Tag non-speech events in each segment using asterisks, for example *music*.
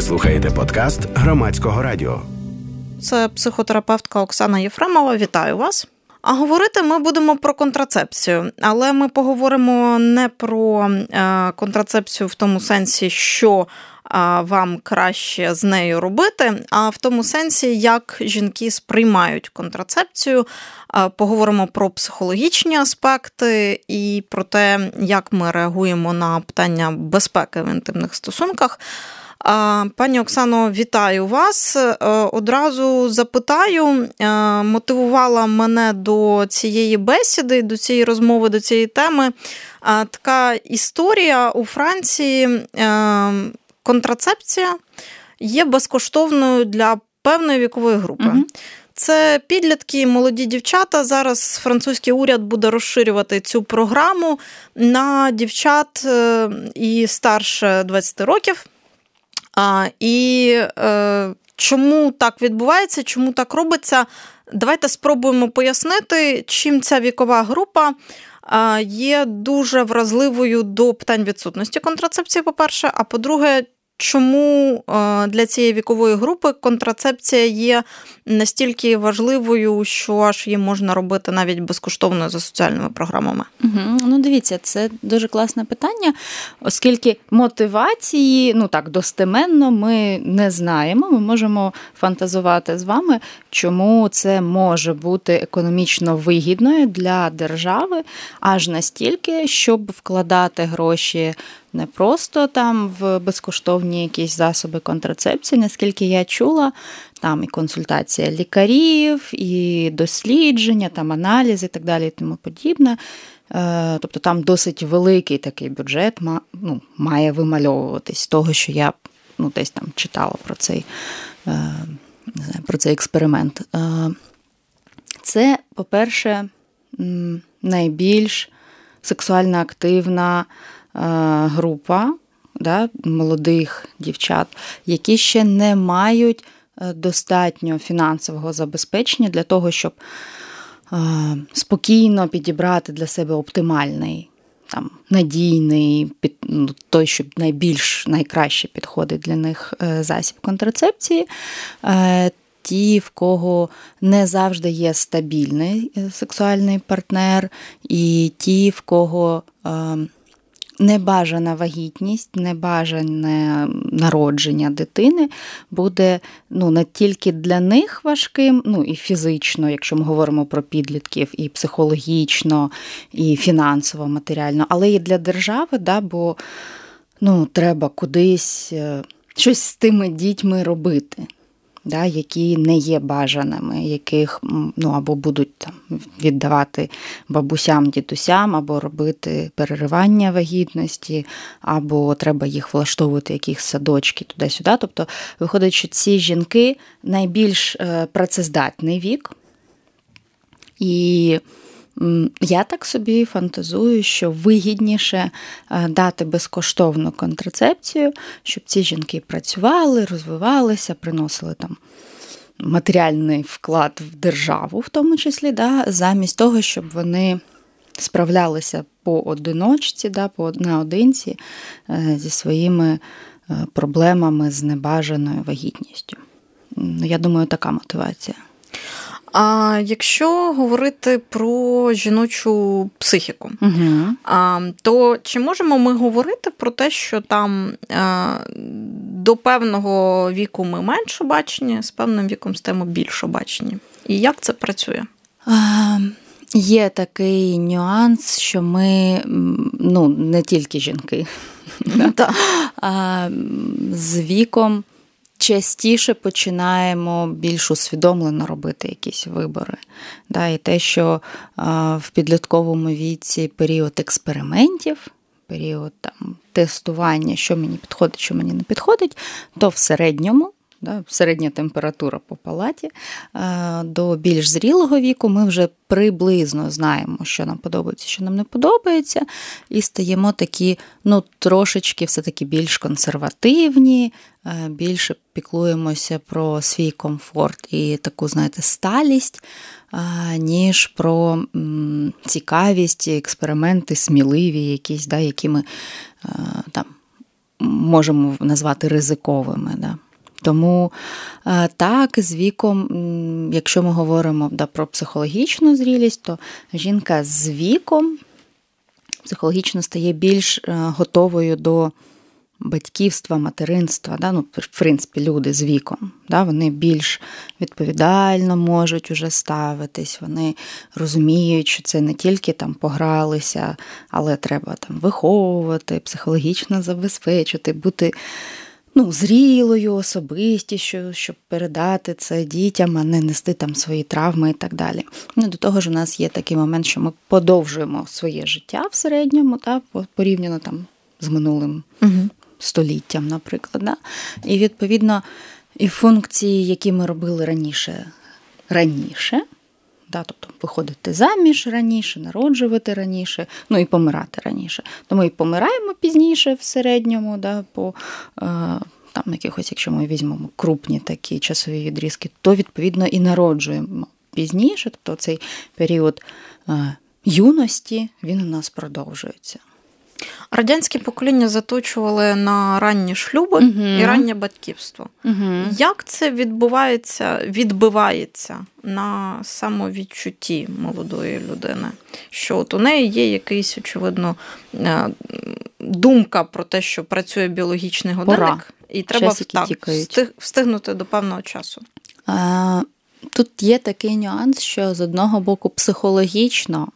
Ви слухаєте подкаст громадського радіо. Це психотерапевтка Оксана Єфремова. Вітаю вас. А говорити ми будемо про контрацепцію, але ми поговоримо не про е, контрацепцію в тому сенсі, що вам краще з нею робити, а в тому сенсі, як жінки сприймають контрацепцію. Поговоримо про психологічні аспекти і про те, як ми реагуємо на питання безпеки в інтимних стосунках. Пані Оксано, вітаю вас. Е, одразу запитаю, е, мотивувала мене до цієї бесіди, до цієї розмови, до цієї теми. Така історія у Франції е, контрацепція є безкоштовною для певної вікової групи. Угу. Це підлітки, молоді дівчата. Зараз французький уряд буде розширювати цю програму на дівчат і старше 20 років. А, І е, чому так відбувається, чому так робиться? Давайте спробуємо пояснити, чим ця вікова група є дуже вразливою до питань відсутності контрацепції, по-перше, а по-друге, чому е, для цієї вікової групи контрацепція є настільки важливою, що аж її можна робити навіть безкоштовно за соціальними програмами? Угу. Ну, дивіться, це дуже класне питання, оскільки мотивації, ну так, достеменно ми не знаємо. Ми можемо фантазувати з вами, чому це може бути економічно вигідною для держави, аж настільки, щоб вкладати гроші не просто там в безкоштовні якісь засоби контрацепції, наскільки я чула, там і консультація лікарів, і дослідження, там аналізи і так далі, і тому подібне. Е, тобто там досить великий такий бюджет ну, має вимальовуватись того, що я ну, десь там читала про цей, е, не знаю, про цей експеримент. Е, це, по-перше, найбільш сексуально активна група да, молодих дівчат, які ще не мають достатньо фінансового забезпечення для того, щоб спокійно підібрати для себе оптимальний, там, надійний, під, ну, той, що найбільш найкраще підходить для них е, засіб контрацепції. Е, ті, в кого не завжди є стабільний е, сексуальний партнер, і ті, в кого небажана вагітність, небажане народження дитини буде ну, не тільки для них важким, ну і фізично, якщо ми говоримо про підлітків, і психологічно, і фінансово, матеріально, але і для держави, да, бо ну, треба кудись е, щось з тими дітьми робити да, які не є бажаними, яких ну, або будуть там віддавати бабусям, дідусям, або робити переривання вагітності, або треба їх влаштовувати, якісь садочки туди-сюди. Тобто, виходить, що ці жінки найбільш е, працездатний вік. І я так собі фантазую, що вигідніше е, дати безкоштовну контрацепцію, щоб ці жінки працювали, розвивалися, приносили там матеріальний вклад в державу, в тому числі, да, замість того, щоб вони справлялися по одиночці, да, по наодинці е, зі своїми е, проблемами з небажаною вагітністю. Я думаю, така мотивація. А якщо говорити про жіночу психіку, угу. а, то чи можемо ми говорити про те, що там а, до певного віку ми менш обачні, з певним віком стаємо більш обачні? І як це працює? А, Є такий нюанс, що ми ну, не тільки жінки, а з віком частіше починаємо більш усвідомлено робити якісь вибори. Да, І те, що в підлітковому віці період експериментів, період там, тестування, що мені підходить, що мені не підходить, то в середньому да, середня температура по палаті, е, до більш зрілого віку ми вже приблизно знаємо, що нам подобається, що нам не подобається, і стаємо такі, ну, трошечки все-таки більш консервативні, е, більше піклуємося про свій комфорт і таку, знаєте, сталість, е, ніж про цікавість, експерименти, сміливі, якісь, да, які ми там можемо назвати ризиковими. Да. Тому е, так, з віком, якщо ми говоримо да, про психологічну зрілість, то жінка з віком психологічно стає більш е, готовою до батьківства, материнства. Да? Ну, В принципі, люди з віком. Да? Вони більш відповідально можуть уже ставитись, вони розуміють, що це не тільки там погралися, але треба там виховувати, психологічно забезпечити, бути ну, зрілою особистістю, щоб передати це дітям, а не нести там свої травми і так далі. Ну, До того ж, у нас є такий момент, що ми подовжуємо своє життя в середньому, та, порівняно там з минулим угу. століттям, наприклад. Да? І відповідно і функції, які ми робили раніше, раніше. Да, Тобто виходити заміж раніше, народжувати раніше, ну і помирати раніше. Тому і помираємо пізніше в середньому, да, по е, там якихось, якщо ми візьмемо крупні такі часові відрізки, то відповідно і народжуємо пізніше, тобто цей період е, юності він у нас продовжується. Радянське покоління заточували на ранні шлюби угу. і раннє батьківство. Угу. Як це відбувається, відбивається на самовідчутті молодої людини? Що от у неї є якийсь, очевидно, е, думка про те, що працює біологічний годинник, Пора. і треба так, встиг, встигнути до певного часу? А, Тут є такий нюанс, що з одного боку психологічно.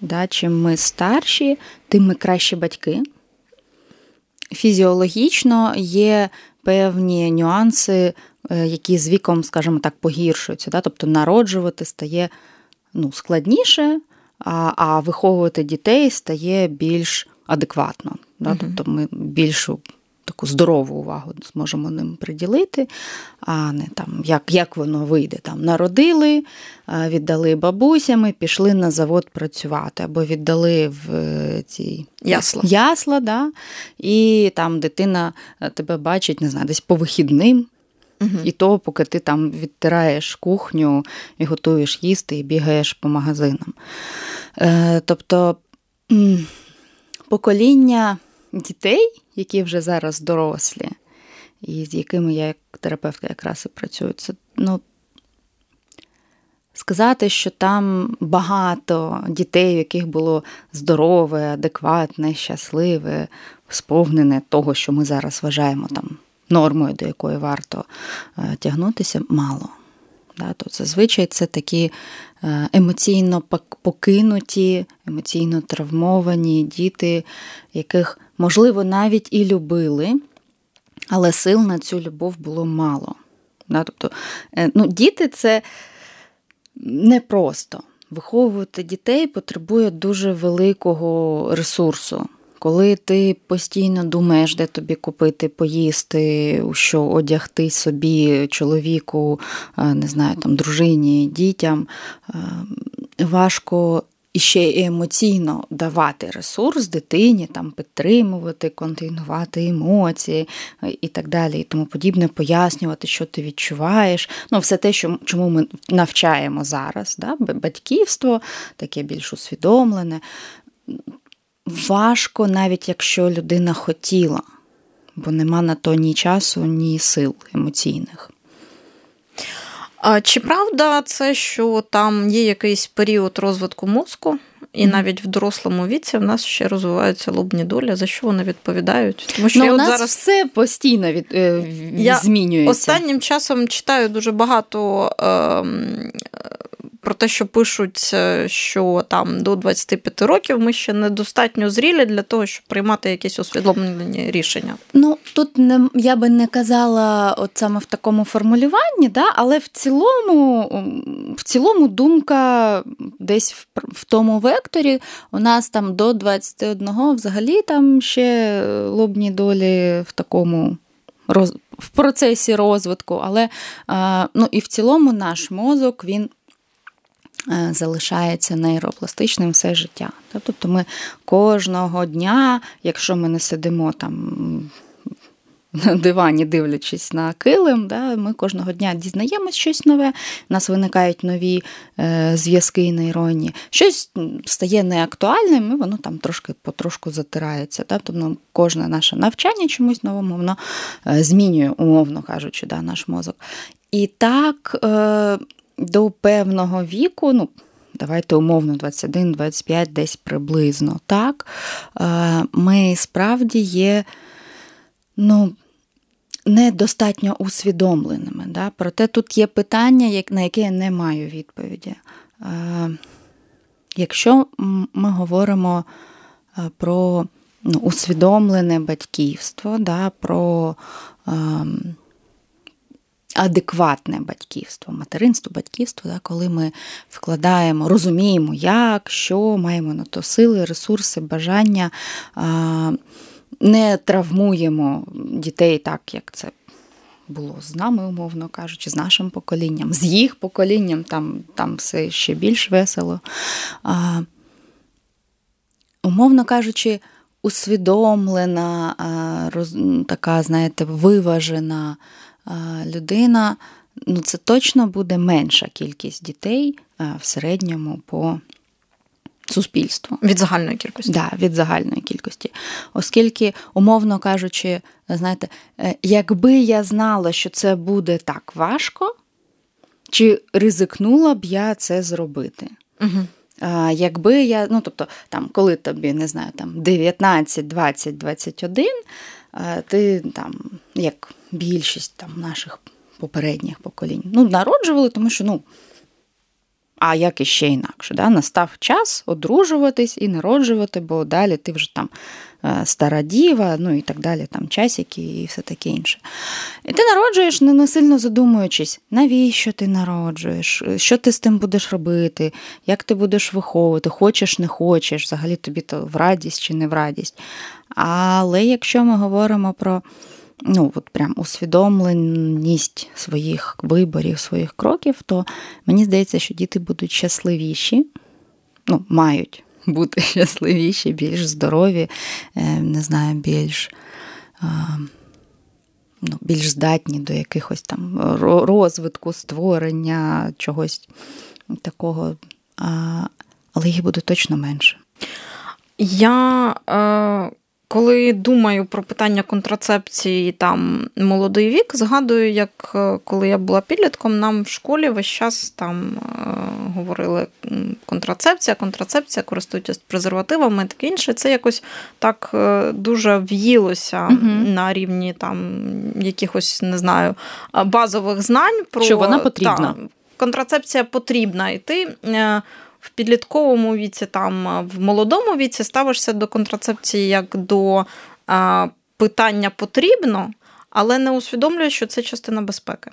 Да, Чим ми старші, тим ми кращі батьки. Фізіологічно є певні нюанси, е, які з віком, скажімо так, погіршуються. Да? Тобто народжувати стає ну, складніше, а а виховувати дітей стає більш адекватно. Да? Угу. Тобто ми більшу таку здорову увагу зможемо ним приділити, а не там, як як воно вийде. Там Народили, віддали бабусями, пішли на завод працювати, або віддали в е, ці ясла, ясла да? і там дитина е, тебе бачить, не знаю, десь по вихідним. Угу. І то, поки ти там відтираєш кухню і готуєш їсти, і бігаєш по магазинам. Е, Тобто покоління дітей, які вже зараз дорослі, і з якими я як терапевтка якраз і працюю, це ну, сказати, що там багато дітей, у яких було здорове, адекватне, щасливе, сповнене того, що ми зараз вважаємо там нормою, до якої варто е, тягнутися, мало. Да, то Зазвичай це такі е, емоційно покинуті, емоційно травмовані діти, яких, можливо, навіть і любили, але сил на цю любов було мало. Да, тобто, е, ну, Діти це непросто. Виховувати дітей потребує дуже великого ресурсу. Коли ти постійно думаєш, де тобі купити, поїсти, що одягти собі, чоловіку, е, не знаю, там, дружині, дітям, е, важко і ще емоційно давати ресурс дитині, там, підтримувати, континувати емоції е, і так далі, і тому подібне, пояснювати, що ти відчуваєш. Ну, Все те, що, чому ми навчаємо зараз. Да? Батьківство, таке більш усвідомлене важко, навіть якщо людина хотіла, бо нема на то ні часу, ні сил емоційних. А Чи правда це, що там є якийсь період розвитку мозку, і навіть в дорослому віці в нас ще розвиваються лобні долі, за що вони відповідають? Тому що ну, я у нас зараз все постійно від, е, я змінюється. Останнім часом читаю дуже багато е, про те, що пишуть, е, що там до 25 років ми ще недостатньо зрілі для того, щоб приймати якісь усвідомлені рішення. Ну тут не я би не казала от саме в такому формулюванні, да, але в цілому, в цілому думка десь в, в тому векторі у нас там до 21 взагалі там ще лобні долі в такому. В процесі розвитку, але ну і в цілому наш мозок він залишається нейропластичним все життя. Тобто ми кожного дня, якщо ми не сидимо там на дивані, дивлячись на килим, да, ми кожного дня дізнаємось щось нове, у нас виникають нові е, зв'язки нейронні, щось стає неактуальним, і воно там трошки потрошку затирається. Да? Тобто кожне наше навчання чомусь новому воно е, змінює, умовно кажучи, да, наш мозок. І так е, до певного віку, ну, давайте умовно, 21-25, десь приблизно так, е, ми справді є ну, недостатньо усвідомленими. Да? Проте тут є питання, на яке я не маю відповіді. Е, якщо ми говоримо е, про ну, усвідомлене батьківство, да, про ем, адекватне батьківство, материнство, батьківство, да, коли ми вкладаємо, розуміємо, як, що, маємо на то сили, ресурси, бажання, не травмуємо дітей так, як це. Було з нами, умовно кажучи, з нашим поколінням, з їх поколінням, там там все ще більш весело. А, Умовно кажучи, усвідомлена, а, роз, така, знаєте, виважена людина, ну це точно буде менша кількість дітей в середньому по суспільству. Від загальної кількості. Да, від загальної кількості. Оскільки, умовно кажучи, знаєте, е, якби я знала, що це буде так важко, чи ризикнула б я це зробити? Угу. Якби я, ну тобто, там, коли тобі, не знаю, там 19, 20, 21, ти там, як більшість там наших попередніх поколінь, ну, народжували, тому що, ну, а як іще інакше, да? настав час одружуватись і народжувати, бо далі ти вже там е, стара діва, ну і так далі, там часики і все таке інше. І ти народжуєш, не сильно задумуючись, навіщо ти народжуєш, що ти з тим будеш робити, як ти будеш виховувати, хочеш, не хочеш, взагалі тобі то в радість чи не в радість. Але якщо ми говоримо про ну, от прям усвідомленість своїх виборів, своїх кроків, то мені здається, що діти будуть щасливіші, ну, мають *laughs* бути щасливіші, більш здорові, е, не знаю, більш. Ну, більш здатні до якихось там розвитку, створення чогось такого, але їх буде точно менше. Я е, коли думаю про питання контрацепції там молодий вік, згадую, як е, коли я була підлітком, нам в школі весь час там говорили контрацепція, контрацепція, користуйтесь презервативами, і таке інше. Це якось так е, дуже в'їлося угу. на рівні там якихось, не знаю, базових знань про що вона потрібна. Та, контрацепція потрібна. І ти в підлітковому віці, там в молодому віці ставишся до контрацепції як до а, питання потрібно, але не усвідомлюєш, що це частина безпеки.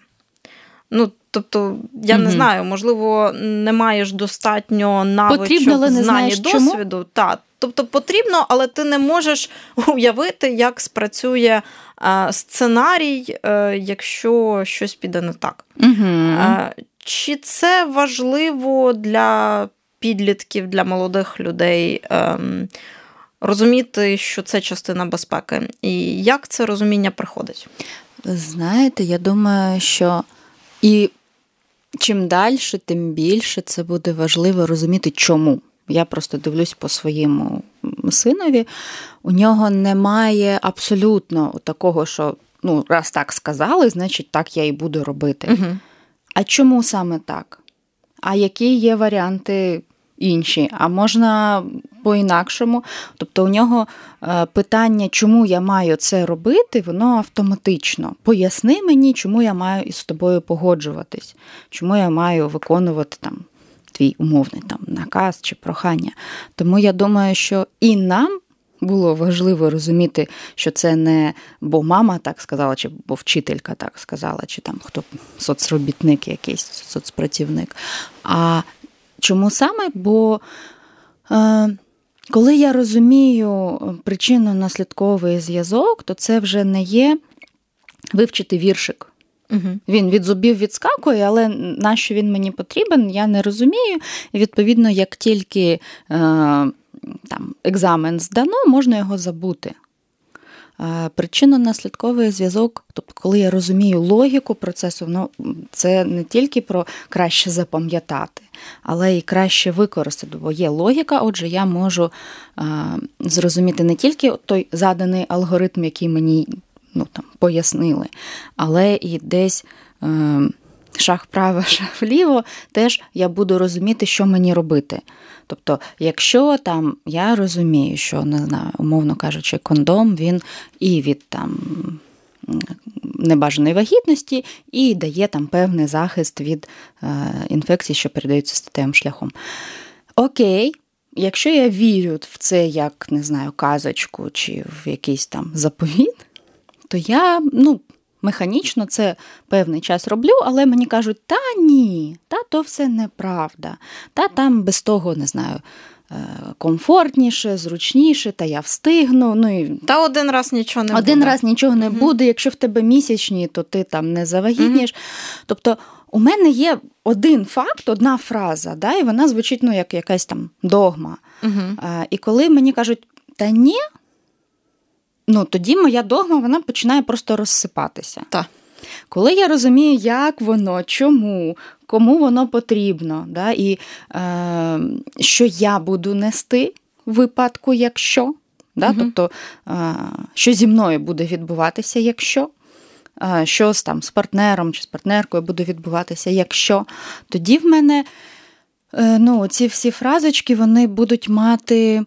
Ну, Тобто, я угу. не знаю, можливо, не маєш достатньо навичок, знань і досвіду. Та, тобто потрібно, але ти не можеш *laughs* уявити, як спрацює сценарій, е, якщо щось піде не так. Угу. Чи це важливо для підлітків, для молодих людей ем, розуміти, що це частина безпеки, і як це розуміння приходить? Знаєте, я думаю, що і чим далі, тим більше це буде важливо розуміти, чому. Я просто дивлюсь по своєму синові. У нього немає абсолютно такого, що ну, раз так сказали, значить так я і буду робити. Угу. А чому саме так? А які є варіанти інші, а можна по-інакшому. Тобто у нього е, питання, чому я маю це робити, воно автоматично. Поясни мені, чому я маю із тобою погоджуватись, чому я маю виконувати там твій умовний там наказ чи прохання. Тому я думаю, що і нам. Було важливо розуміти, що це не бо мама так сказала, чи бо вчителька так сказала, чи там хто соцробітник якийсь соцпрацівник, а Чому саме? Бо е, коли я розумію причинно-наслідковий зв'язок, то це вже не є вивчити віршик. Угу. Він від зубів відскакує, але на що він мені потрібен, я не розумію. І відповідно, як тільки е, там, екзамен здано, можна його забути. Причинно-наслідковий зв'язок, тобто, коли я розумію логіку процесу, ну, це не тільки про краще запам'ятати, але й краще використати, бо є логіка, отже, я можу зрозуміти не тільки той заданий алгоритм, який мені ну, там, пояснили, але і десь. Е, шаг вправо, *laughs* шаг вліво, теж я буду розуміти, що мені робити. Тобто, якщо там я розумію, що не знаю, умовно кажучи, кондом він і від там. Небажаної вагітності і дає там певний захист від е, інфекцій, що передаються статевим шляхом. Окей, якщо я вірю в це як не знаю, казочку чи в якийсь там заповіт, то я ну, механічно це певний час роблю, але мені кажуть, та ні, та то все неправда. Та там без того не знаю. Е, комфортніше, зручніше, та я встигну. Ну, і... Та один раз нічого не один буде. раз нічого не буде. Якщо в тебе місячні, то ти там не завагітніш. Тобто у мене є один факт, одна фраза, да, і вона звучить ну, як якась там догма. А, І коли мені кажуть, та ні, ну тоді моя догма вона починає просто розсипатися. Так. Коли я розумію, як воно, чому, кому воно потрібно, да, і е, що я буду нести в випадку, якщо, да, угу. тобто, е, що зі мною буде відбуватися, якщо, е, що з, там, з партнером чи з партнеркою буде відбуватися, якщо, тоді в мене е, ну, ці всі фразочки вони будуть мати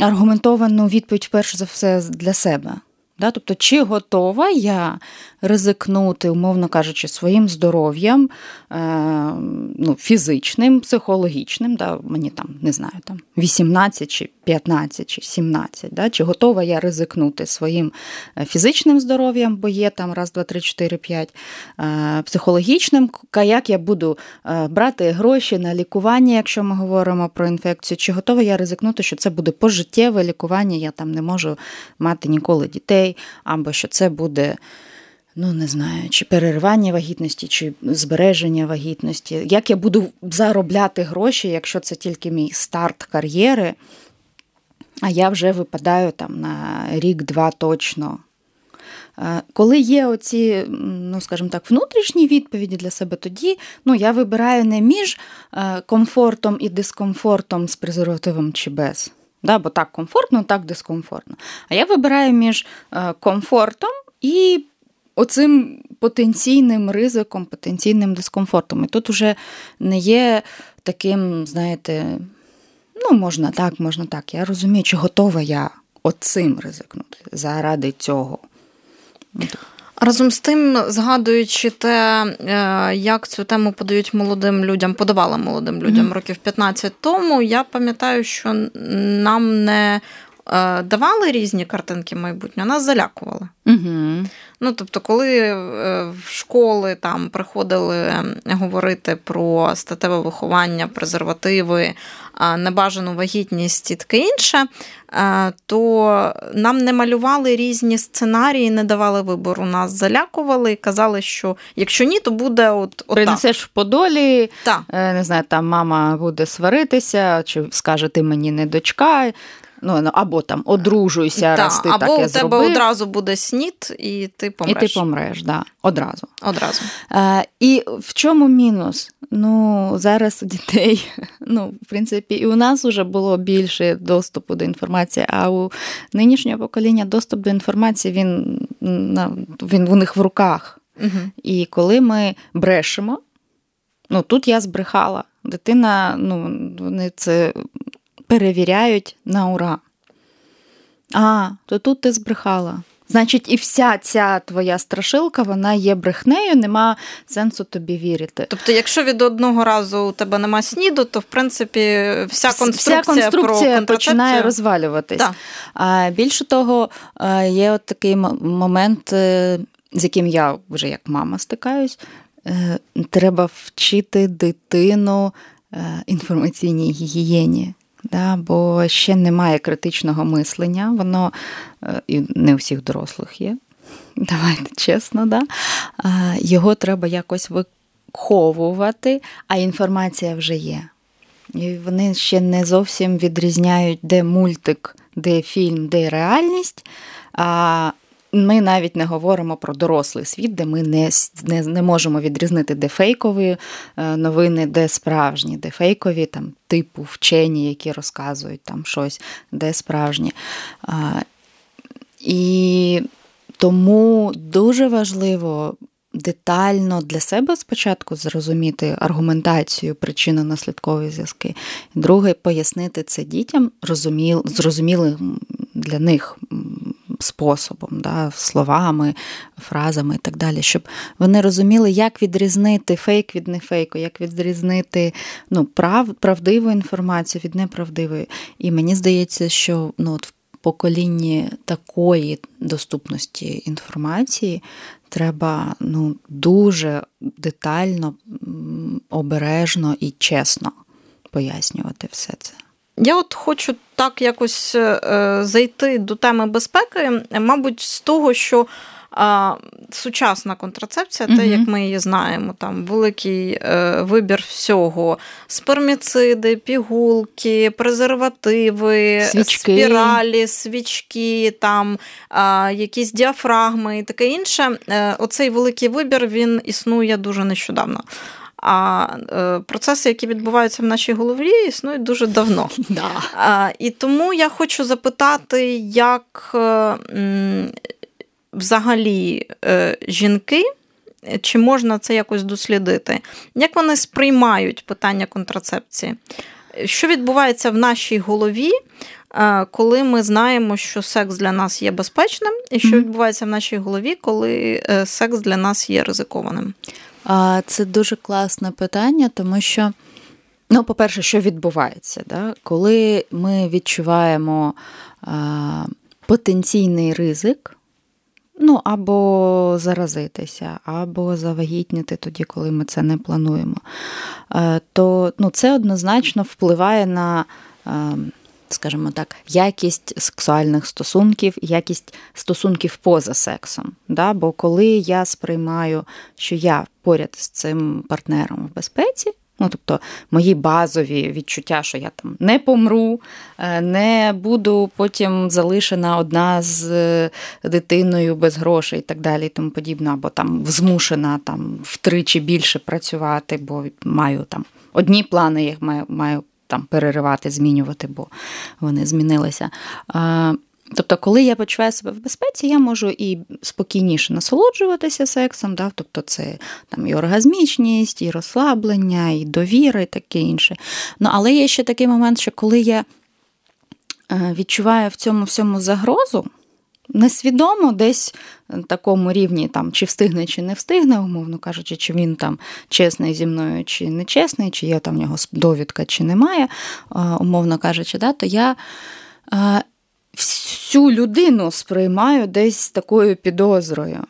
аргументовану відповідь, перш за все, для себе. Да? Тобто, чи готова я ризикнути, умовно кажучи, своїм здоров'ям е, ну, фізичним, психологічним, да? мені там не знаю, там 18 чи 15 чи 17, да? чи готова я ризикнути своїм е, фізичним здоров'ям, бо є там раз, два, три, чотири, п'ять, е, психологічним, як я буду е, брати гроші на лікування, якщо ми говоримо про інфекцію, чи готова я ризикнути, що це буде пожиттєве лікування, я там не можу мати ніколи дітей, або що це буде. Ну, не знаю, чи переривання вагітності, чи збереження вагітності. Як я буду заробляти гроші, якщо це тільки мій старт кар'єри, а я вже випадаю там на рік-два точно. Е, коли є оці, ну, скажімо так, внутрішні відповіді для себе, тоді ну, я вибираю не між е, комфортом і дискомфортом з презервативом чи без. Да, Бо так комфортно, так дискомфортно. А я вибираю між е, комфортом і оцим потенційним ризиком, потенційним дискомфортом. І тут вже не є таким, знаєте, ну, можна так, можна так. Я розумію, чи готова я оцим ризикнути заради цього. Разом з тим, згадуючи те, е, як цю тему подають молодим людям, подавала молодим людям mm-hmm. років 15 тому, я пам'ятаю, що нам не е, давали різні картинки майбутнього, нас залякували. Mm-hmm. Ну, тобто, коли е, в школи там приходили говорити про статеве виховання, презервативи, небажану вагітність і таке інше, то нам не малювали різні сценарії, не давали вибору. Нас залякували і казали, що якщо ні, то буде от принесеш в подолі, Та. Е, не знаю, там мама буде сваритися, чи скаже ти мені не дочка. Ну, ну, або там одружуйся, да, раз ти або таке у тебе зробив. одразу буде снід, і ти помреш. І ти помреш, да, одразу. Одразу. А, І в чому мінус? Ну, зараз у дітей, *laughs* ну, в принципі, і у нас вже було більше доступу до інформації, а у нинішнього покоління доступ до інформації він він у них в руках. Угу. І коли ми брешемо, ну тут я збрехала. Дитина, ну, вони це перевіряють на ура. А, то тут ти збрехала. Значить, і вся ця твоя страшилка, вона є брехнею, нема сенсу тобі вірити. Тобто, якщо від одного разу у тебе нема сніду, то в принципі вся конструкція, вся конструкція про починає розвалюватись. Да. А більше того, є от такий момент, е, з яким я вже як мама стикаюсь. Е, треба вчити дитину е, інформаційній гігієні да, бо ще немає критичного мислення, воно е, і не у всіх дорослих є. *laughs* Давайте чесно, да? його треба якось виховувати, а інформація вже є. І Вони ще не зовсім відрізняють, де мультик, де фільм, де реальність. Ми навіть не говоримо про дорослий світ, де ми не не, не можемо відрізнити, де фейкові е, новини, де справжні, де фейкові там типу вчені, які розказують там щось, де справжні. І тому дуже важливо детально для себе спочатку зрозуміти аргументацію, причинно-наслідкові зв'язки. Друге, пояснити це дітям зрозуміл, зрозумілим для них способом, да, словами, фразами і так далі, щоб вони розуміли, як відрізнити фейк від нефейку, як відрізнити ну, прав, правдиву інформацію від неправдивої. І мені здається, що ну, от в поколінні такої доступності інформації треба ну, дуже детально, обережно і чесно пояснювати все це. Я от хочу так якось е, зайти до теми безпеки, мабуть, з того, що а, Сучасна контрацепція, те, як ми її знаємо, там великий е, вибір всього: сперміциди, пігулки, презервативи, свічки. спіралі, свічки, там якісь діафрагми і таке інше. Е, оцей великий вибір він існує дуже нещодавно. А е, процеси, які відбуваються в нашій голові, існують дуже давно. Да. А, І тому я хочу запитати, як е, взагалі е, жінки, чи можна це якось дослідити, як вони сприймають питання контрацепції? Що відбувається в нашій голові, коли ми знаємо, що секс для нас є безпечним, і що відбувається в нашій голові, коли секс для нас є ризикованим? Це дуже класне питання, тому що, ну, по-перше, що відбувається, да? коли ми відчуваємо потенційний ризик, ну, або заразитися, або завагітніти тоді, коли ми це не плануємо, то ну, це однозначно впливає на скажімо так, якість сексуальних стосунків, якість стосунків поза сексом. Да? Бо коли я сприймаю, що я поряд з цим партнером в безпеці. Ну, тобто мої базові відчуття, що я там не помру, е, не буду потім залишена одна з е, дитиною без грошей і так далі, і тому подібне, або там змушена там втричі більше працювати, бо маю там одні плани, я маю, маю там переривати, змінювати, бо вони змінилися. Тобто, коли я почуваю себе в безпеці, я можу і спокійніше насолоджуватися сексом, да? тобто це там і оргазмічність, і розслаблення, і довіра, і таке інше. Ну, Але є ще такий момент, що коли я е, відчуваю в цьому всьому загрозу, несвідомо десь на такому рівні, там, чи встигне, чи не встигне, умовно кажучи, чи він там чесний зі мною, чи не чесний, чи є там в нього довідка, чи немає, умовно кажучи, да, то я всю людину сприймаю десь такою підозрою.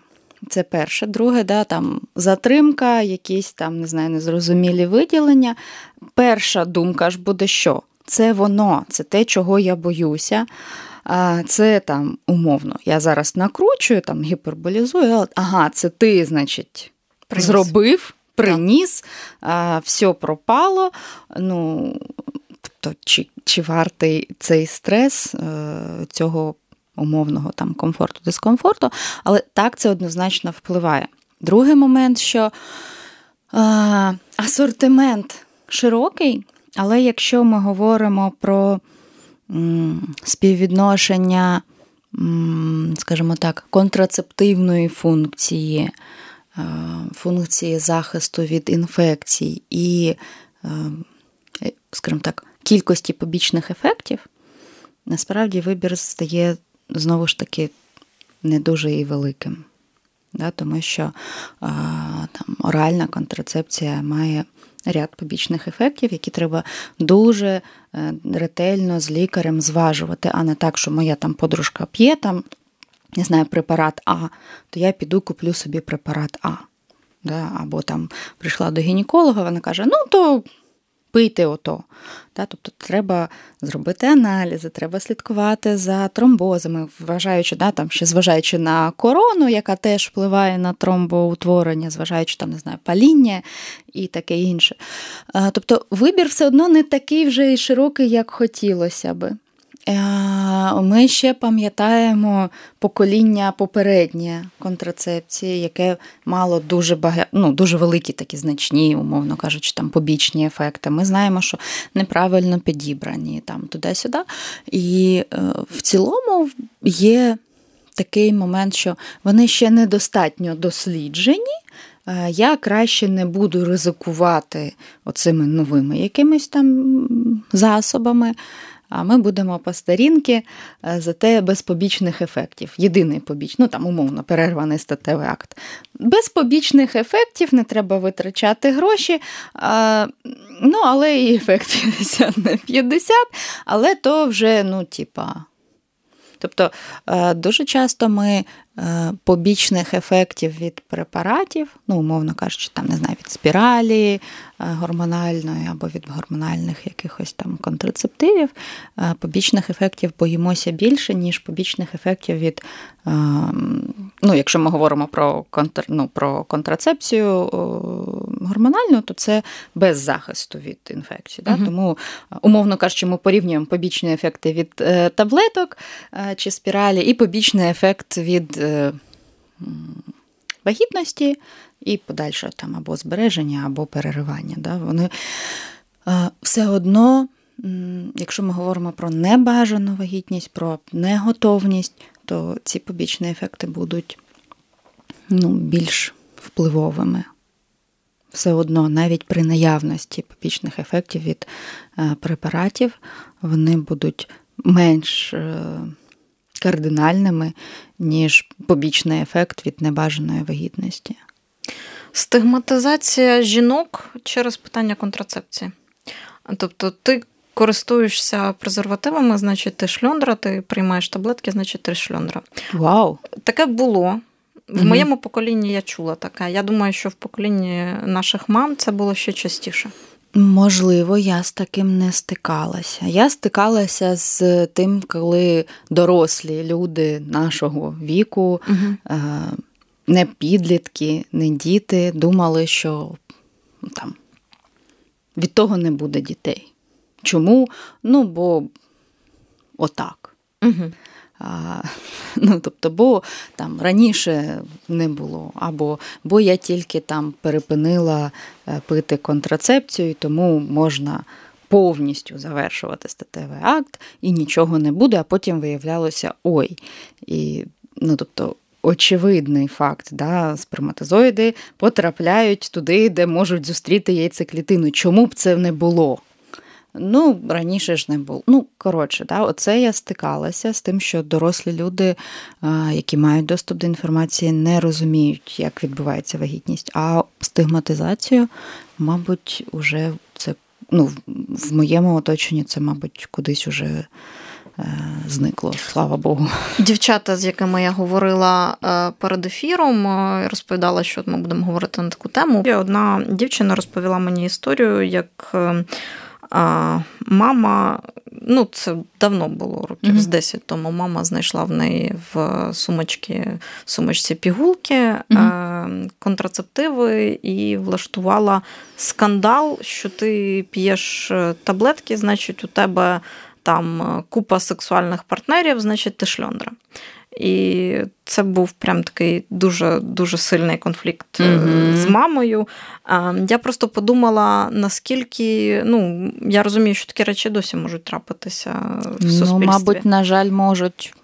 Це перше. Друге, да, там затримка, якісь там, не знаю, незрозумілі виділення. Перша думка ж буде, що це воно, це те, чого я боюся. Це там умовно. Я зараз накручую, там гіперболізую, ага, це ти, значить, приніс. зробив, приніс, а, все пропало. Ну, тобто, чи чи вартий цей стрес е, цього умовного там комфорту, дискомфорту, але так це однозначно впливає. Другий момент, що а, асортимент широкий, але якщо ми говоримо про співвідношення, скажімо так, контрацептивної функції, е, функції захисту від інфекцій і, е, скажімо так, кількості побічних ефектів, насправді вибір стає знову ж таки не дуже і великим. Да, Тому що е, там, оральна контрацепція має ряд побічних ефектів, які треба дуже е, ретельно з лікарем зважувати, а не так, що моя там подружка п'є там, не знаю, препарат А, то я піду куплю собі препарат А. Да? Або там прийшла до гінеколога, вона каже: ну, то пийте ото. Тобто треба зробити аналізи, треба слідкувати за тромбозами, вважаючи, да, там, ще зважаючи на корону, яка теж впливає на тромбоутворення, зважаючи там, не знаю, паління і таке інше. Тобто вибір все одно не такий вже і широкий, як хотілося би. Ми ще пам'ятаємо покоління попереднє контрацепції, яке мало дуже багато, ну, дуже великі такі значні, умовно кажучи, там побічні ефекти. Ми знаємо, що неправильно підібрані там туди-сюди. І е, в цілому є такий момент, що вони ще недостатньо досліджені. Е, я краще не буду ризикувати оцими новими якимись там засобами. А ми будемо по старінки, е, зате без побічних ефектів. Єдиний побіч, ну там умовно перерваний статевий акт. Без побічних ефектів не треба витрачати гроші. А, Ну, але і ефект 50 *laughs* на 50, але то вже, ну, типа. Тобто е, дуже часто ми побічних ефектів від препаратів, ну, умовно кажучи, там, не знаю, від спіралі е, гормональної або від гормональних якихось там контрацептивів, е, побічних ефектів боїмося більше, ніж побічних ефектів від, ну, якщо ми говоримо про контр, ну, про контрацепцію гормональну, то це без захисту від інфекції. Да? Угу. Тому, умовно кажучи, ми порівнюємо побічні ефекти від таблеток чи спіралі і побічний ефект від вагітності і подальше там або збереження, або переривання. Да? Вони все одно, якщо ми говоримо про небажану вагітність, про неготовність, то ці побічні ефекти будуть ну, більш впливовими. Все одно, навіть при наявності побічних ефектів від е, препаратів, вони будуть менш е, кардинальними, ніж побічний ефект від небажаної вагітності. Стигматизація жінок через питання контрацепції. Тобто, ти користуєшся презервативами, значить, ти шльондра, ти приймаєш таблетки, значить, ти шльондра. Вау! Таке було. В угу. моєму поколінні я чула таке. Я думаю, що в поколінні наших мам це було ще частіше. Можливо, я з таким не стикалася. Я стикалася з тим, коли дорослі люди нашого віку, угу. не підлітки, не діти, думали, що там від того не буде дітей. Чому? Ну, бо отак. Угу. А, *laughs* ну, тобто, бо там раніше не було, або бо я тільки там перепинила е, пити контрацепцію, тому можна повністю завершувати статевий акт і нічого не буде, а потім виявлялося ой. І, ну, тобто, Очевидний факт, да, сперматозоїди потрапляють туди, де можуть зустріти яйцеклітину. Чому б це не було? Ну, раніше ж не було. Ну, коротше, да, оце я стикалася з тим, що дорослі люди, які мають доступ до інформації, не розуміють, як відбувається вагітність. А стигматизацію, мабуть, уже це ну, в моєму оточенні це, мабуть, кудись уже. Е, зникло, слава Богу. Дівчата, з якими я говорила е, перед ефіром, е, розповідала, що ми будемо говорити на таку тему. Одна дівчина розповіла мені історію, як а, Мама, ну це давно було років mm-hmm. з 10 тому. Мама знайшла в неї в сумочці, в сумочці пігулки, mm-hmm. контрацептиви і влаштувала скандал, що ти п'єш е, таблетки, значить, у тебе там купа сексуальних партнерів, значить, ти шльондра. І це був прям такий дуже дуже сильний конфлікт mm-hmm. з мамою. Я просто подумала, наскільки ну, я розумію, що такі речі досі можуть трапитися в ну, суспільстві. Ну, мабуть, на жаль, можуть.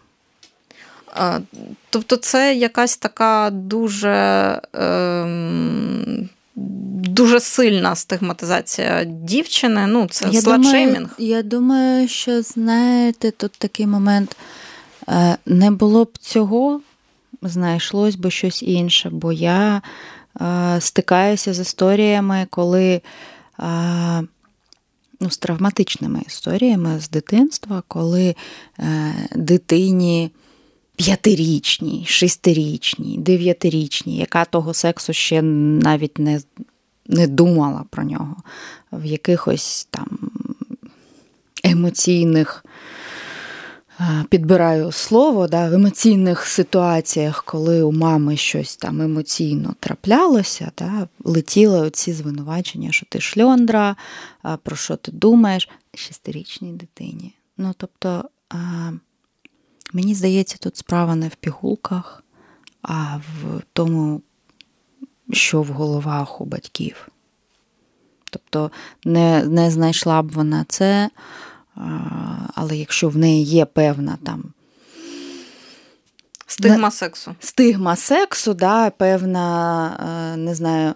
Тобто, це якась така дуже. Ем, дуже сильна стигматизація дівчини. Ну, це сладшеймінг. Я думаю, що знаєте, тут такий момент. Е, не було б цього, знайшлось би щось інше, бо я е, стикаюся з історіями, коли е, ну, з травматичними історіями з дитинства, коли дитині п'ятирічній, шестирічній, дев'ятирічній, яка того сексу ще навіть не, не думала про нього, в якихось там емоційних. Підбираю слово да, в емоційних ситуаціях, коли у мами щось там емоційно траплялося, да, летіли оці звинувачення, що ти шльондра, про що ти думаєш, шестирічній дитині. Ну, тобто, мені здається, тут справа не в пігулках, а в тому, що в головах у батьків. Тобто не не знайшла б вона це, але якщо в неї є певна там. Стигма сексу. Стигма сексу, да, певна, не знаю,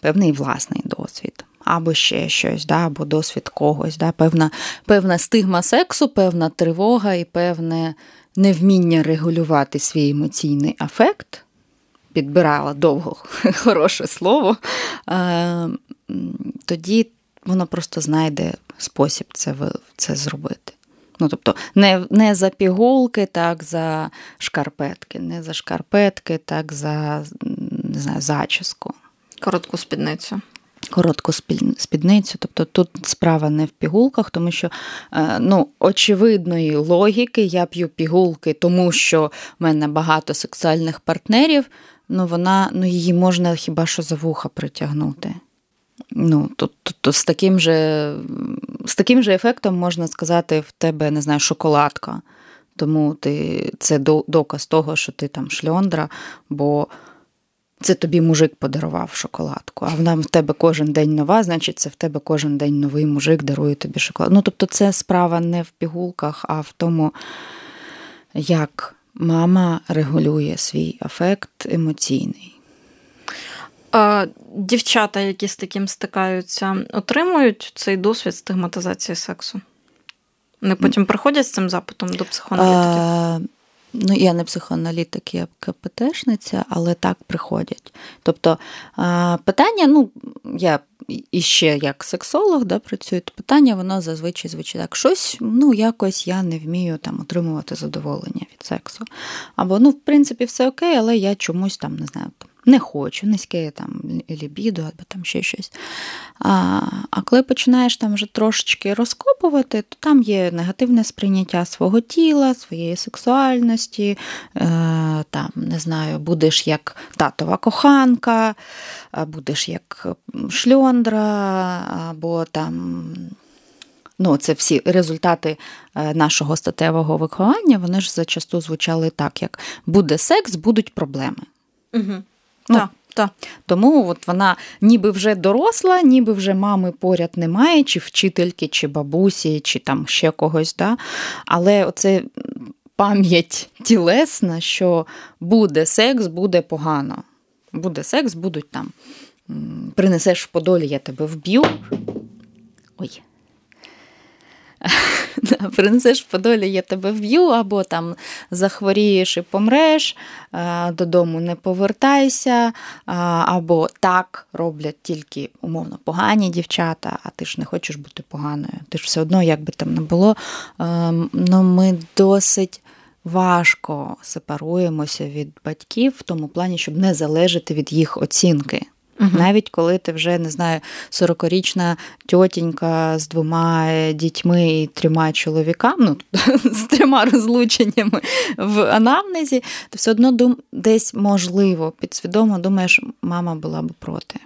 певний власний досвід або ще щось, да, або досвід когось, да, певна певна стигма сексу, певна тривога і певне невміння регулювати свій емоційний афект. Підбирала довго *laughs* хороше слово, тоді воно просто знайде спосіб це це зробити. Ну, Тобто, не не за пігулки, так за шкарпетки, не за шкарпетки, так за не знаю, зачіску. Коротку спідницю коротку спідницю. Тобто тут справа не в пігулках, тому що е, ну, очевидної логіки я п'ю пігулки, тому що в мене багато сексуальних партнерів, ну вона ну, її можна хіба що за вуха притягнути. Ну, то, то, то з таким же з таким же ефектом можна сказати, в тебе не знаю, шоколадка. Тому ти, це доказ того, що ти там шльондра, бо це тобі мужик подарував шоколадку, а вона в тебе кожен день нова, значить, це в тебе кожен день новий мужик дарує тобі шоколадку. Ну, тобто, це справа не в пігулках, а в тому, як мама регулює свій афект емоційний. Дівчата, які з таким стикаються, отримують цей досвід стигматизації сексу? Вони потім приходять з цим запитом до психоаналітиків? Ну, я не психоаналітик, я КПТшниця, але так приходять. Тобто питання, ну, я іще як сексолог да, працюю, то питання, воно зазвичай звучить так, щось, ну, якось я не вмію там отримувати задоволення від сексу. Або, ну, в принципі, все окей, але я чомусь там не знаю. там, не хочу, низьке там лібідо або там ще щось. А а коли починаєш там вже трошечки розкопувати, то там є негативне сприйняття свого тіла, своєї сексуальності, е, там, не знаю, будеш як татова коханка, будеш як шльондра, або там. Ну, це всі результати е, нашого статевого виховання, вони ж зачасту звучали так, як буде секс, будуть проблеми. Угу. Ну, так, так. Тому от вона ніби вже доросла, ніби вже мами поряд немає, чи вчительки, чи бабусі, чи там ще когось. Да? Але оце пам'ять тілесна, що буде секс, буде погано. Буде секс, будуть там. Принесеш в подолі, я тебе вб'ю. Ой. *laughs* принесеш в подолі, я тебе вб'ю, або там захворієш і помреш, додому не повертайся, або так роблять тільки умовно погані дівчата, а ти ж не хочеш бути поганою. Ти ж все одно, як би там не було, ем, ну ми досить. Важко сепаруємося від батьків в тому плані, щоб не залежати від їх оцінки. Угу. Навіть коли ти вже не знаю, 40-річна тьотінька з двома дітьми і трьома чоловіками, ну *laughs* з трьома розлученнями в анамнезі, ти все одно дум, десь можливо підсвідомо думаєш, мама була б проти.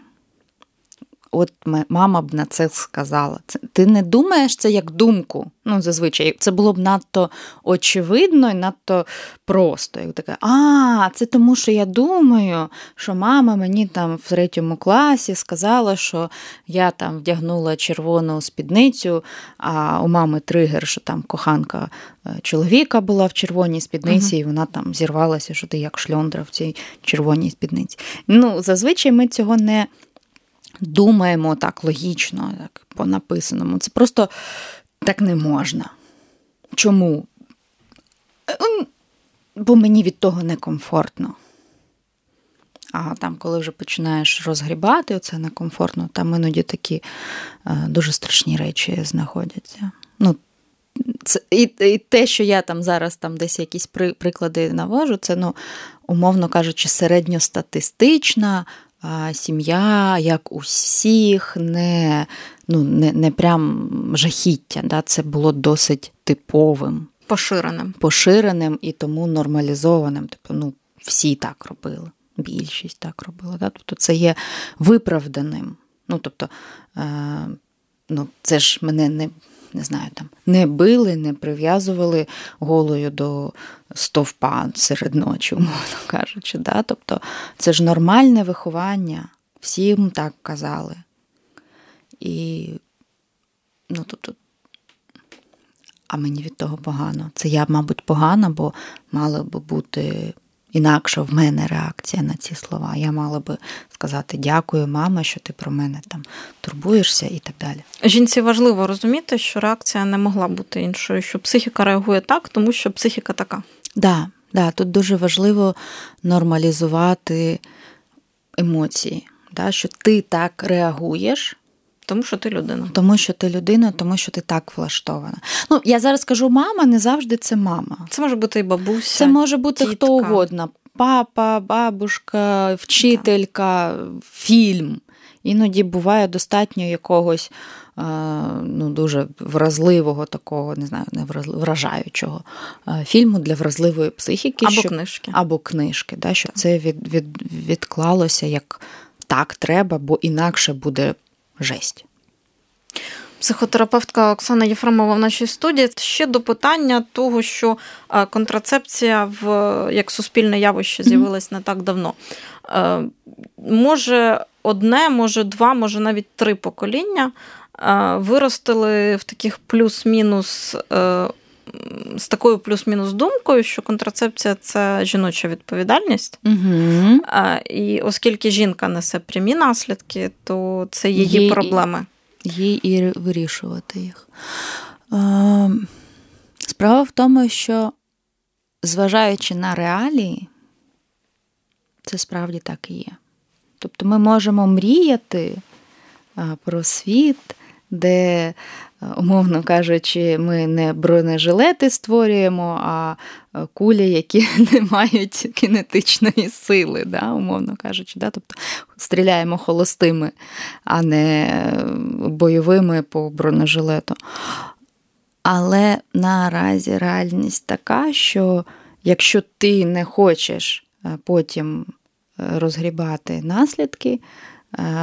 От мама б на це сказала. Ти не думаєш це як думку. Ну, зазвичай це було б надто очевидно і надто просто. Як таке, а, це тому, що я думаю, що мама мені там в третьому класі сказала, що я там вдягнула червону спідницю, а у мами тригер, що там коханка е, чоловіка була в червоній спідниці, uh і вона там зірвалася, що ти як шльондра в цій червоній спідниці. Ну, зазвичай ми цього не думаємо так логічно, так по написаному. Це просто так не можна. Чому? Ем, бо мені від того некомфортно. А там, коли вже починаєш розгрібати, оце некомфортно, там іноді такі е, дуже страшні речі знаходяться. Ну, це, І і те, що я там зараз там десь якісь при, приклади навожу, це, ну, умовно кажучи, середньостатистична сім'я, як у всіх, не ну, не, не прям жахіття. Да? Це було досить типовим. Поширеним. Поширеним і тому нормалізованим. Тобто, ну, всі так робили, більшість так робила. Да? Тобто це є виправданим. Ну, тобто, е, ну, це ж мене не не знаю, там не били, не прив'язували голою до стовпа серед ночі, *laughs* умовно кажучи. Да? Тобто це ж нормальне виховання, всім так казали. І, ну, тобто, а мені від того погано. Це я, мабуть, погана, бо мала би бути інакша в мене реакція на ці слова. Я мала би сказати дякую, мама, що ти про мене там турбуєшся і так далі. Жінці важливо розуміти, що реакція не могла бути іншою, що психіка реагує так, тому що психіка така. Да, да, тут дуже важливо нормалізувати емоції, да, що ти так реагуєш. Тому що ти людина. Тому що ти людина, тому що ти так влаштована. Ну, я зараз кажу, мама не завжди це мама. Це може бути і бабуся. Це може бути тітка. хто угодно: папа, бабушка, вчителька, фільм. Іноді буває достатньо якогось ну, дуже вразливого, такого, не знаю, не вражаючого фільму для вразливої психіки. Або щоб, книжки. Або книжки, да, щоб це від, від, відклалося як так треба, бо інакше буде жесть. Психотерапевтка Оксана Єфремова в нашій студії ще до питання того, що контрацепція в як суспільне явище з'явилась не так давно. Може, одне, може, два, може навіть три покоління виростили в таких плюс-мінус. З такою плюс-мінус думкою, що контрацепція це жіноча відповідальність. Угу. І оскільки жінка несе прямі наслідки, то це її Є, проблеми. Їй і вирішувати їх. Справа в тому, що, зважаючи на реалії, це справді так і є. Тобто ми можемо мріяти про світ, де, умовно кажучи, ми не бронежилети створюємо, а кулі, які *laughs* не мають кінетичної сили, да, умовно кажучи. Да? Тобто стріляємо холостими, а не бойовими по бронежилету. Але наразі реальність така, що якщо ти не хочеш потім розгрібати наслідки,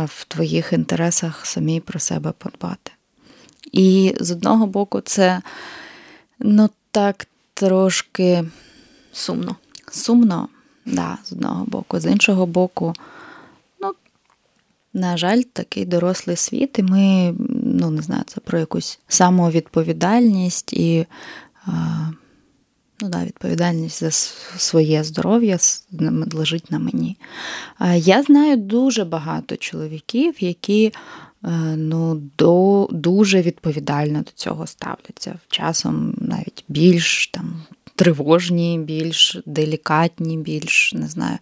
в твоїх інтересах самі про себе подбати. І з одного боку, це ну так трошки сумно. Сумно, да, з одного боку. З іншого боку, ну, на жаль, такий дорослий світ, і ми, ну, не знаю, це про якусь самовідповідальність і ну, да, відповідальність за своє здоров'я лежить на мені. Я знаю дуже багато чоловіків, які ну, до, дуже відповідально до цього ставляться. Часом навіть більш там. Тривожні, більш делікатні, більш не знаю,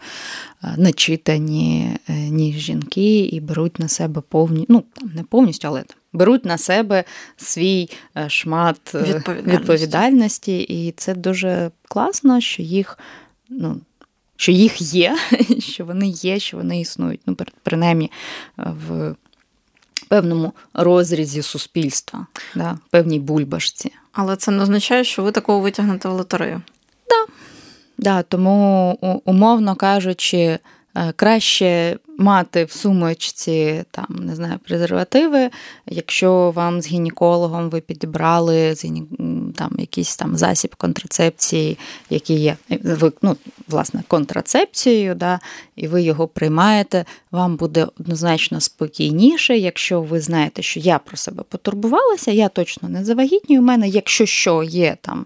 е, начитані, е, ніж жінки, і беруть на себе повні, ну там не повністю, але там беруть на себе свій е, шмат е, відповідальності. відповідальності, і це дуже класно, що їх, ну. Що їх є, *laughs* що вони є, що вони існують, ну, принаймні е, в певному розрізі суспільства, да, певній бульбашці. Але це не означає, що ви такого витягнете в лотерею. Так. Да. Да, тому, умовно кажучи, краще мати в сумочці там, не знаю, презервативи, якщо вам з гінекологом ви підібрали там, якийсь там засіб контрацепції, який є ну, власне, контрацепцією, да, і ви його приймаєте, вам буде однозначно спокійніше, якщо ви знаєте, що я про себе потурбувалася, я точно не завагітнюю. У мене, якщо що, є там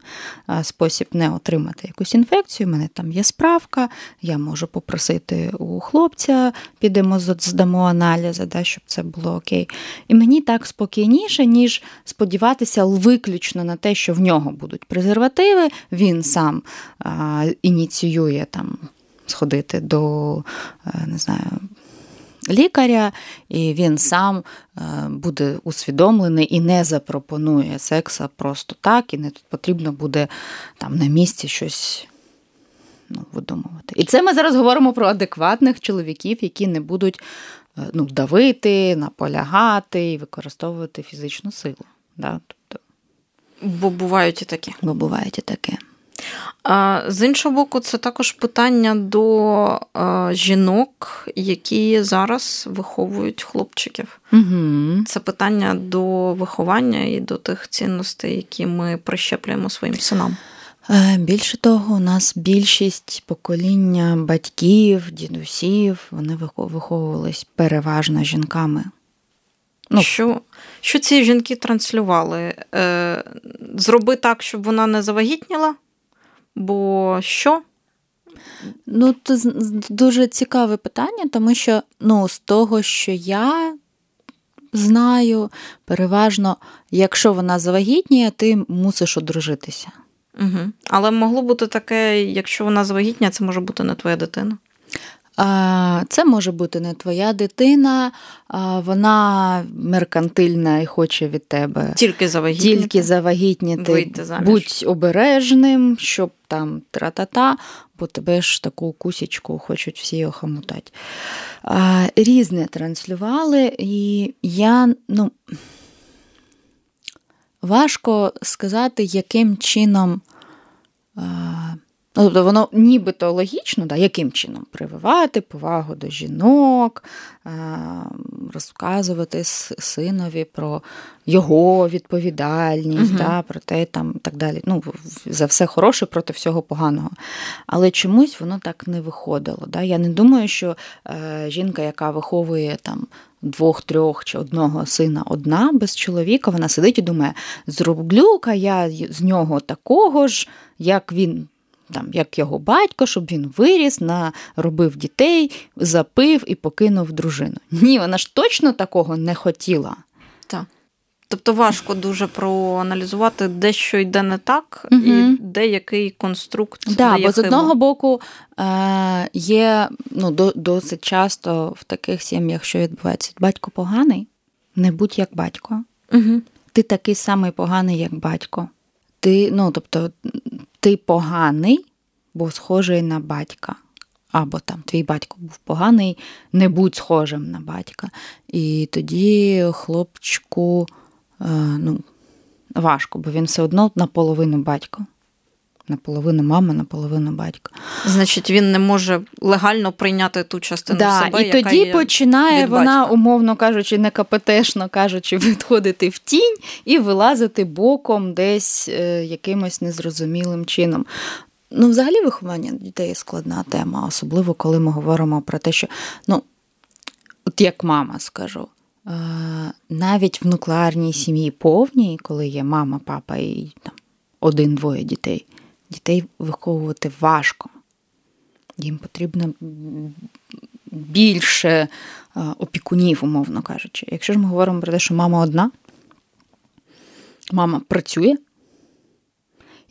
спосіб не отримати якусь інфекцію, у мене там є справка, я можу попросити у хлопця підемо здамо аналізи, да, щоб це було окей. І мені так спокійніше, ніж сподіватися виключно на те, що в нього будуть презервативи, він сам а, ініціює там сходити до е, не знаю. Лікаря, і він сам е, буде усвідомлений і не запропонує секса просто так, і не потрібно буде там на місці щось ну, видумувати. І це ми зараз говоримо про адекватних чоловіків, які не будуть е, ну, давити, наполягати і використовувати фізичну силу. Да? Тобто, Бо бувають і такі. Бо бувають і таке. З іншого боку, це також питання до жінок, які зараз виховують хлопчиків. Угу. Це питання до виховання і до тих цінностей, які ми прищеплюємо своїм синам. Е, більше того, у нас більшість покоління батьків, дідусів, вони виховувались переважно жінками. Ну, Що що ці жінки транслювали? Е, Зроби так, щоб вона не завагітніла? Бо що? Ну, це дуже цікаве питання, тому що ну, з того, що я знаю, переважно, якщо вона завагітніє, ти мусиш одружитися. Угу. Але могло бути таке, якщо вона завагітня, це може бути не твоя дитина. Це може бути не твоя дитина, вона меркантильна і хоче від тебе тільки завагітніти. Тільки завагітніти. Будь обережним, щоб там тра-та-та, бо тебе ж таку кусічку хочуть всі охомутати. Різне транслювали, і я, ну. Важко сказати, яким чином Ну, тобто воно нібито логічно, да, яким чином прививати повагу до жінок, розказувати синові про його відповідальність, угу. да, про те там так далі. Ну, За все хороше проти всього поганого. Але чомусь воно так не виходило. Да? Я не думаю, що е, жінка, яка виховує там. Двох, трьох чи одного сина одна без чоловіка, вона сидить і думає: зроблю-ка я з нього такого ж, як він там, як його батько, щоб він виріс, наробив дітей, запив і покинув дружину. Ні, вона ж точно такого не хотіла. Так. Тобто важко дуже проаналізувати, де що йде не так, угу. і де який конструкт. Да, бо з одного боку е, є ну, досить часто в таких сім'ях, що відбувається, батько поганий, не будь як батько. Угу. Ти такий самий поганий, як батько. Ти, ну, тобто, ти поганий, бо схожий на батька. Або там твій батько був поганий, не будь схожим на батька. І тоді хлопчику е, ну, важко, бо він все одно наполовину батько. Наполовину мама, наполовину батько. Значить, він не може легально прийняти ту частину да, себе. І яка тоді є починає від вона, умовно кажучи, не КПТшно кажучи, *laughs* відходити в тінь і вилазити боком десь е, якимось незрозумілим чином. Ну, взагалі, виховання дітей складна тема, особливо коли ми говоримо про те, що, ну, от як мама скажу, е, навіть в нуклеарній сім'ї повній, коли є мама, папа і там один-двоє дітей, дітей виховувати важко. Їм потрібно більше е, опікунів, умовно кажучи. Якщо ж ми говоримо про те, що мама одна, мама працює.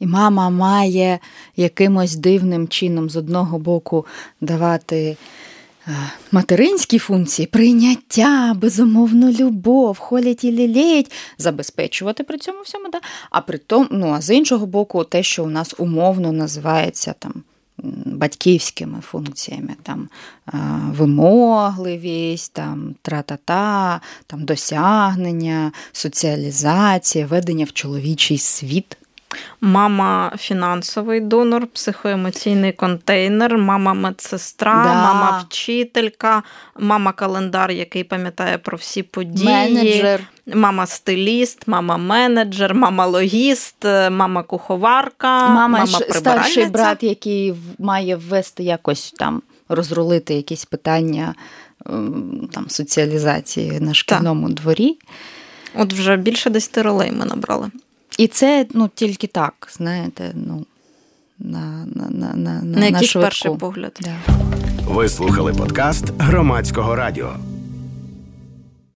І мама має якимось дивним чином з одного боку давати материнські функції, прийняття, безумовну любов, холять і лілеять, забезпечувати при цьому всьому. Да? А при тому, ну, а з іншого боку, те, що у нас умовно називається там. Батьківськими функціями, там вимогливість, там тра-та-та, там досягнення, соціалізація, ведення в чоловічий світ. Мама фінансовий донор, психоемоційний контейнер, мама медсестра, да. мама вчителька, мама календар, який пам'ятає про всі події, менеджер. мама стиліст, мама менеджер, мама логіст, мама куховарка, мама, мама старший брат, який має ввести якось там розрулити якісь питання ем, там соціалізації на шкільному так. дворі. От вже більше десяти ролей ми набрали. І це ну, тільки так, знаєте, ну, на на, на, на, на, на якийсь перший погляд. Да. Ви слухали подкаст громадського радіо.